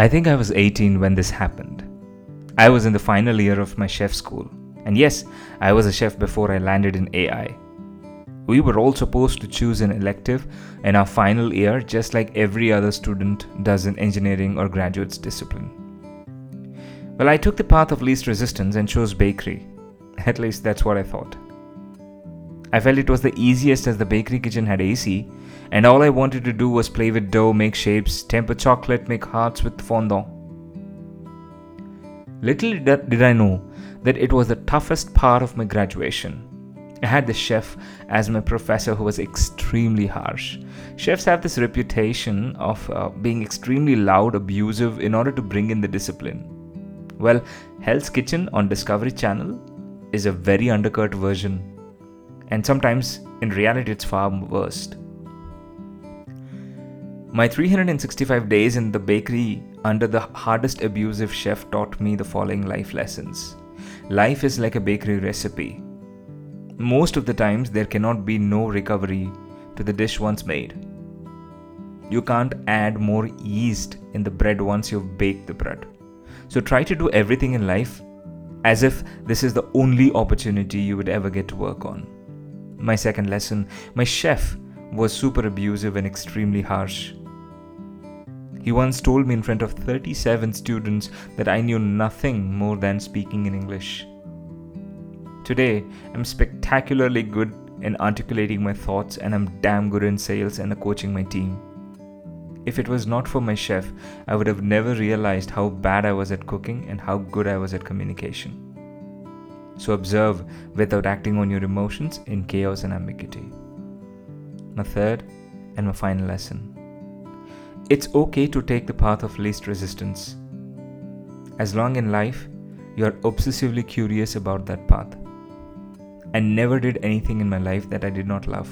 I think I was 18 when this happened. I was in the final year of my chef school. And yes, I was a chef before I landed in AI. We were all supposed to choose an elective in our final year, just like every other student does in engineering or graduate's discipline. Well, I took the path of least resistance and chose bakery. At least that's what I thought. I felt it was the easiest as the bakery kitchen had AC, and all I wanted to do was play with dough, make shapes, temper chocolate, make hearts with fondant. Little did I know that it was the toughest part of my graduation. I had the chef as my professor who was extremely harsh. Chefs have this reputation of uh, being extremely loud, abusive in order to bring in the discipline. Well, Hell's Kitchen on Discovery Channel is a very undercut version, and sometimes in reality it's far worse. My 365 days in the bakery under the hardest abusive chef taught me the following life lessons. Life is like a bakery recipe. Most of the times, there cannot be no recovery to the dish once made. You can't add more yeast in the bread once you've baked the bread. So try to do everything in life as if this is the only opportunity you would ever get to work on. My second lesson my chef was super abusive and extremely harsh. He once told me in front of 37 students that I knew nothing more than speaking in English. Today, I'm spectacularly good in articulating my thoughts and I'm damn good in sales and coaching my team. If it was not for my chef, I would have never realized how bad I was at cooking and how good I was at communication. So observe without acting on your emotions in chaos and ambiguity. My third and my final lesson it's okay to take the path of least resistance. As long in life, you are obsessively curious about that path. I never did anything in my life that I did not love,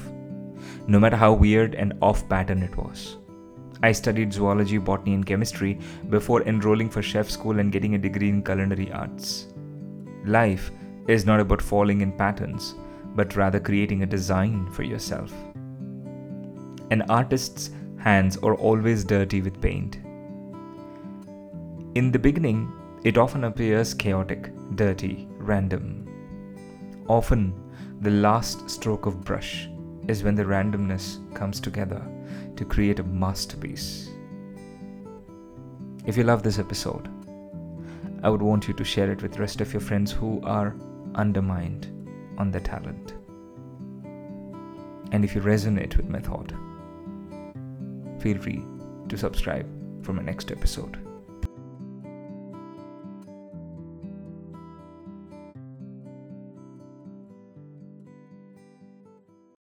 no matter how weird and off pattern it was. I studied zoology, botany, and chemistry before enrolling for chef school and getting a degree in culinary arts. Life is not about falling in patterns, but rather creating a design for yourself. An artist's hands are always dirty with paint. In the beginning, it often appears chaotic, dirty, random. Often, the last stroke of brush is when the randomness comes together to create a masterpiece. If you love this episode, I would want you to share it with the rest of your friends who are undermined on their talent. And if you resonate with my thought, feel free to subscribe for my next episode.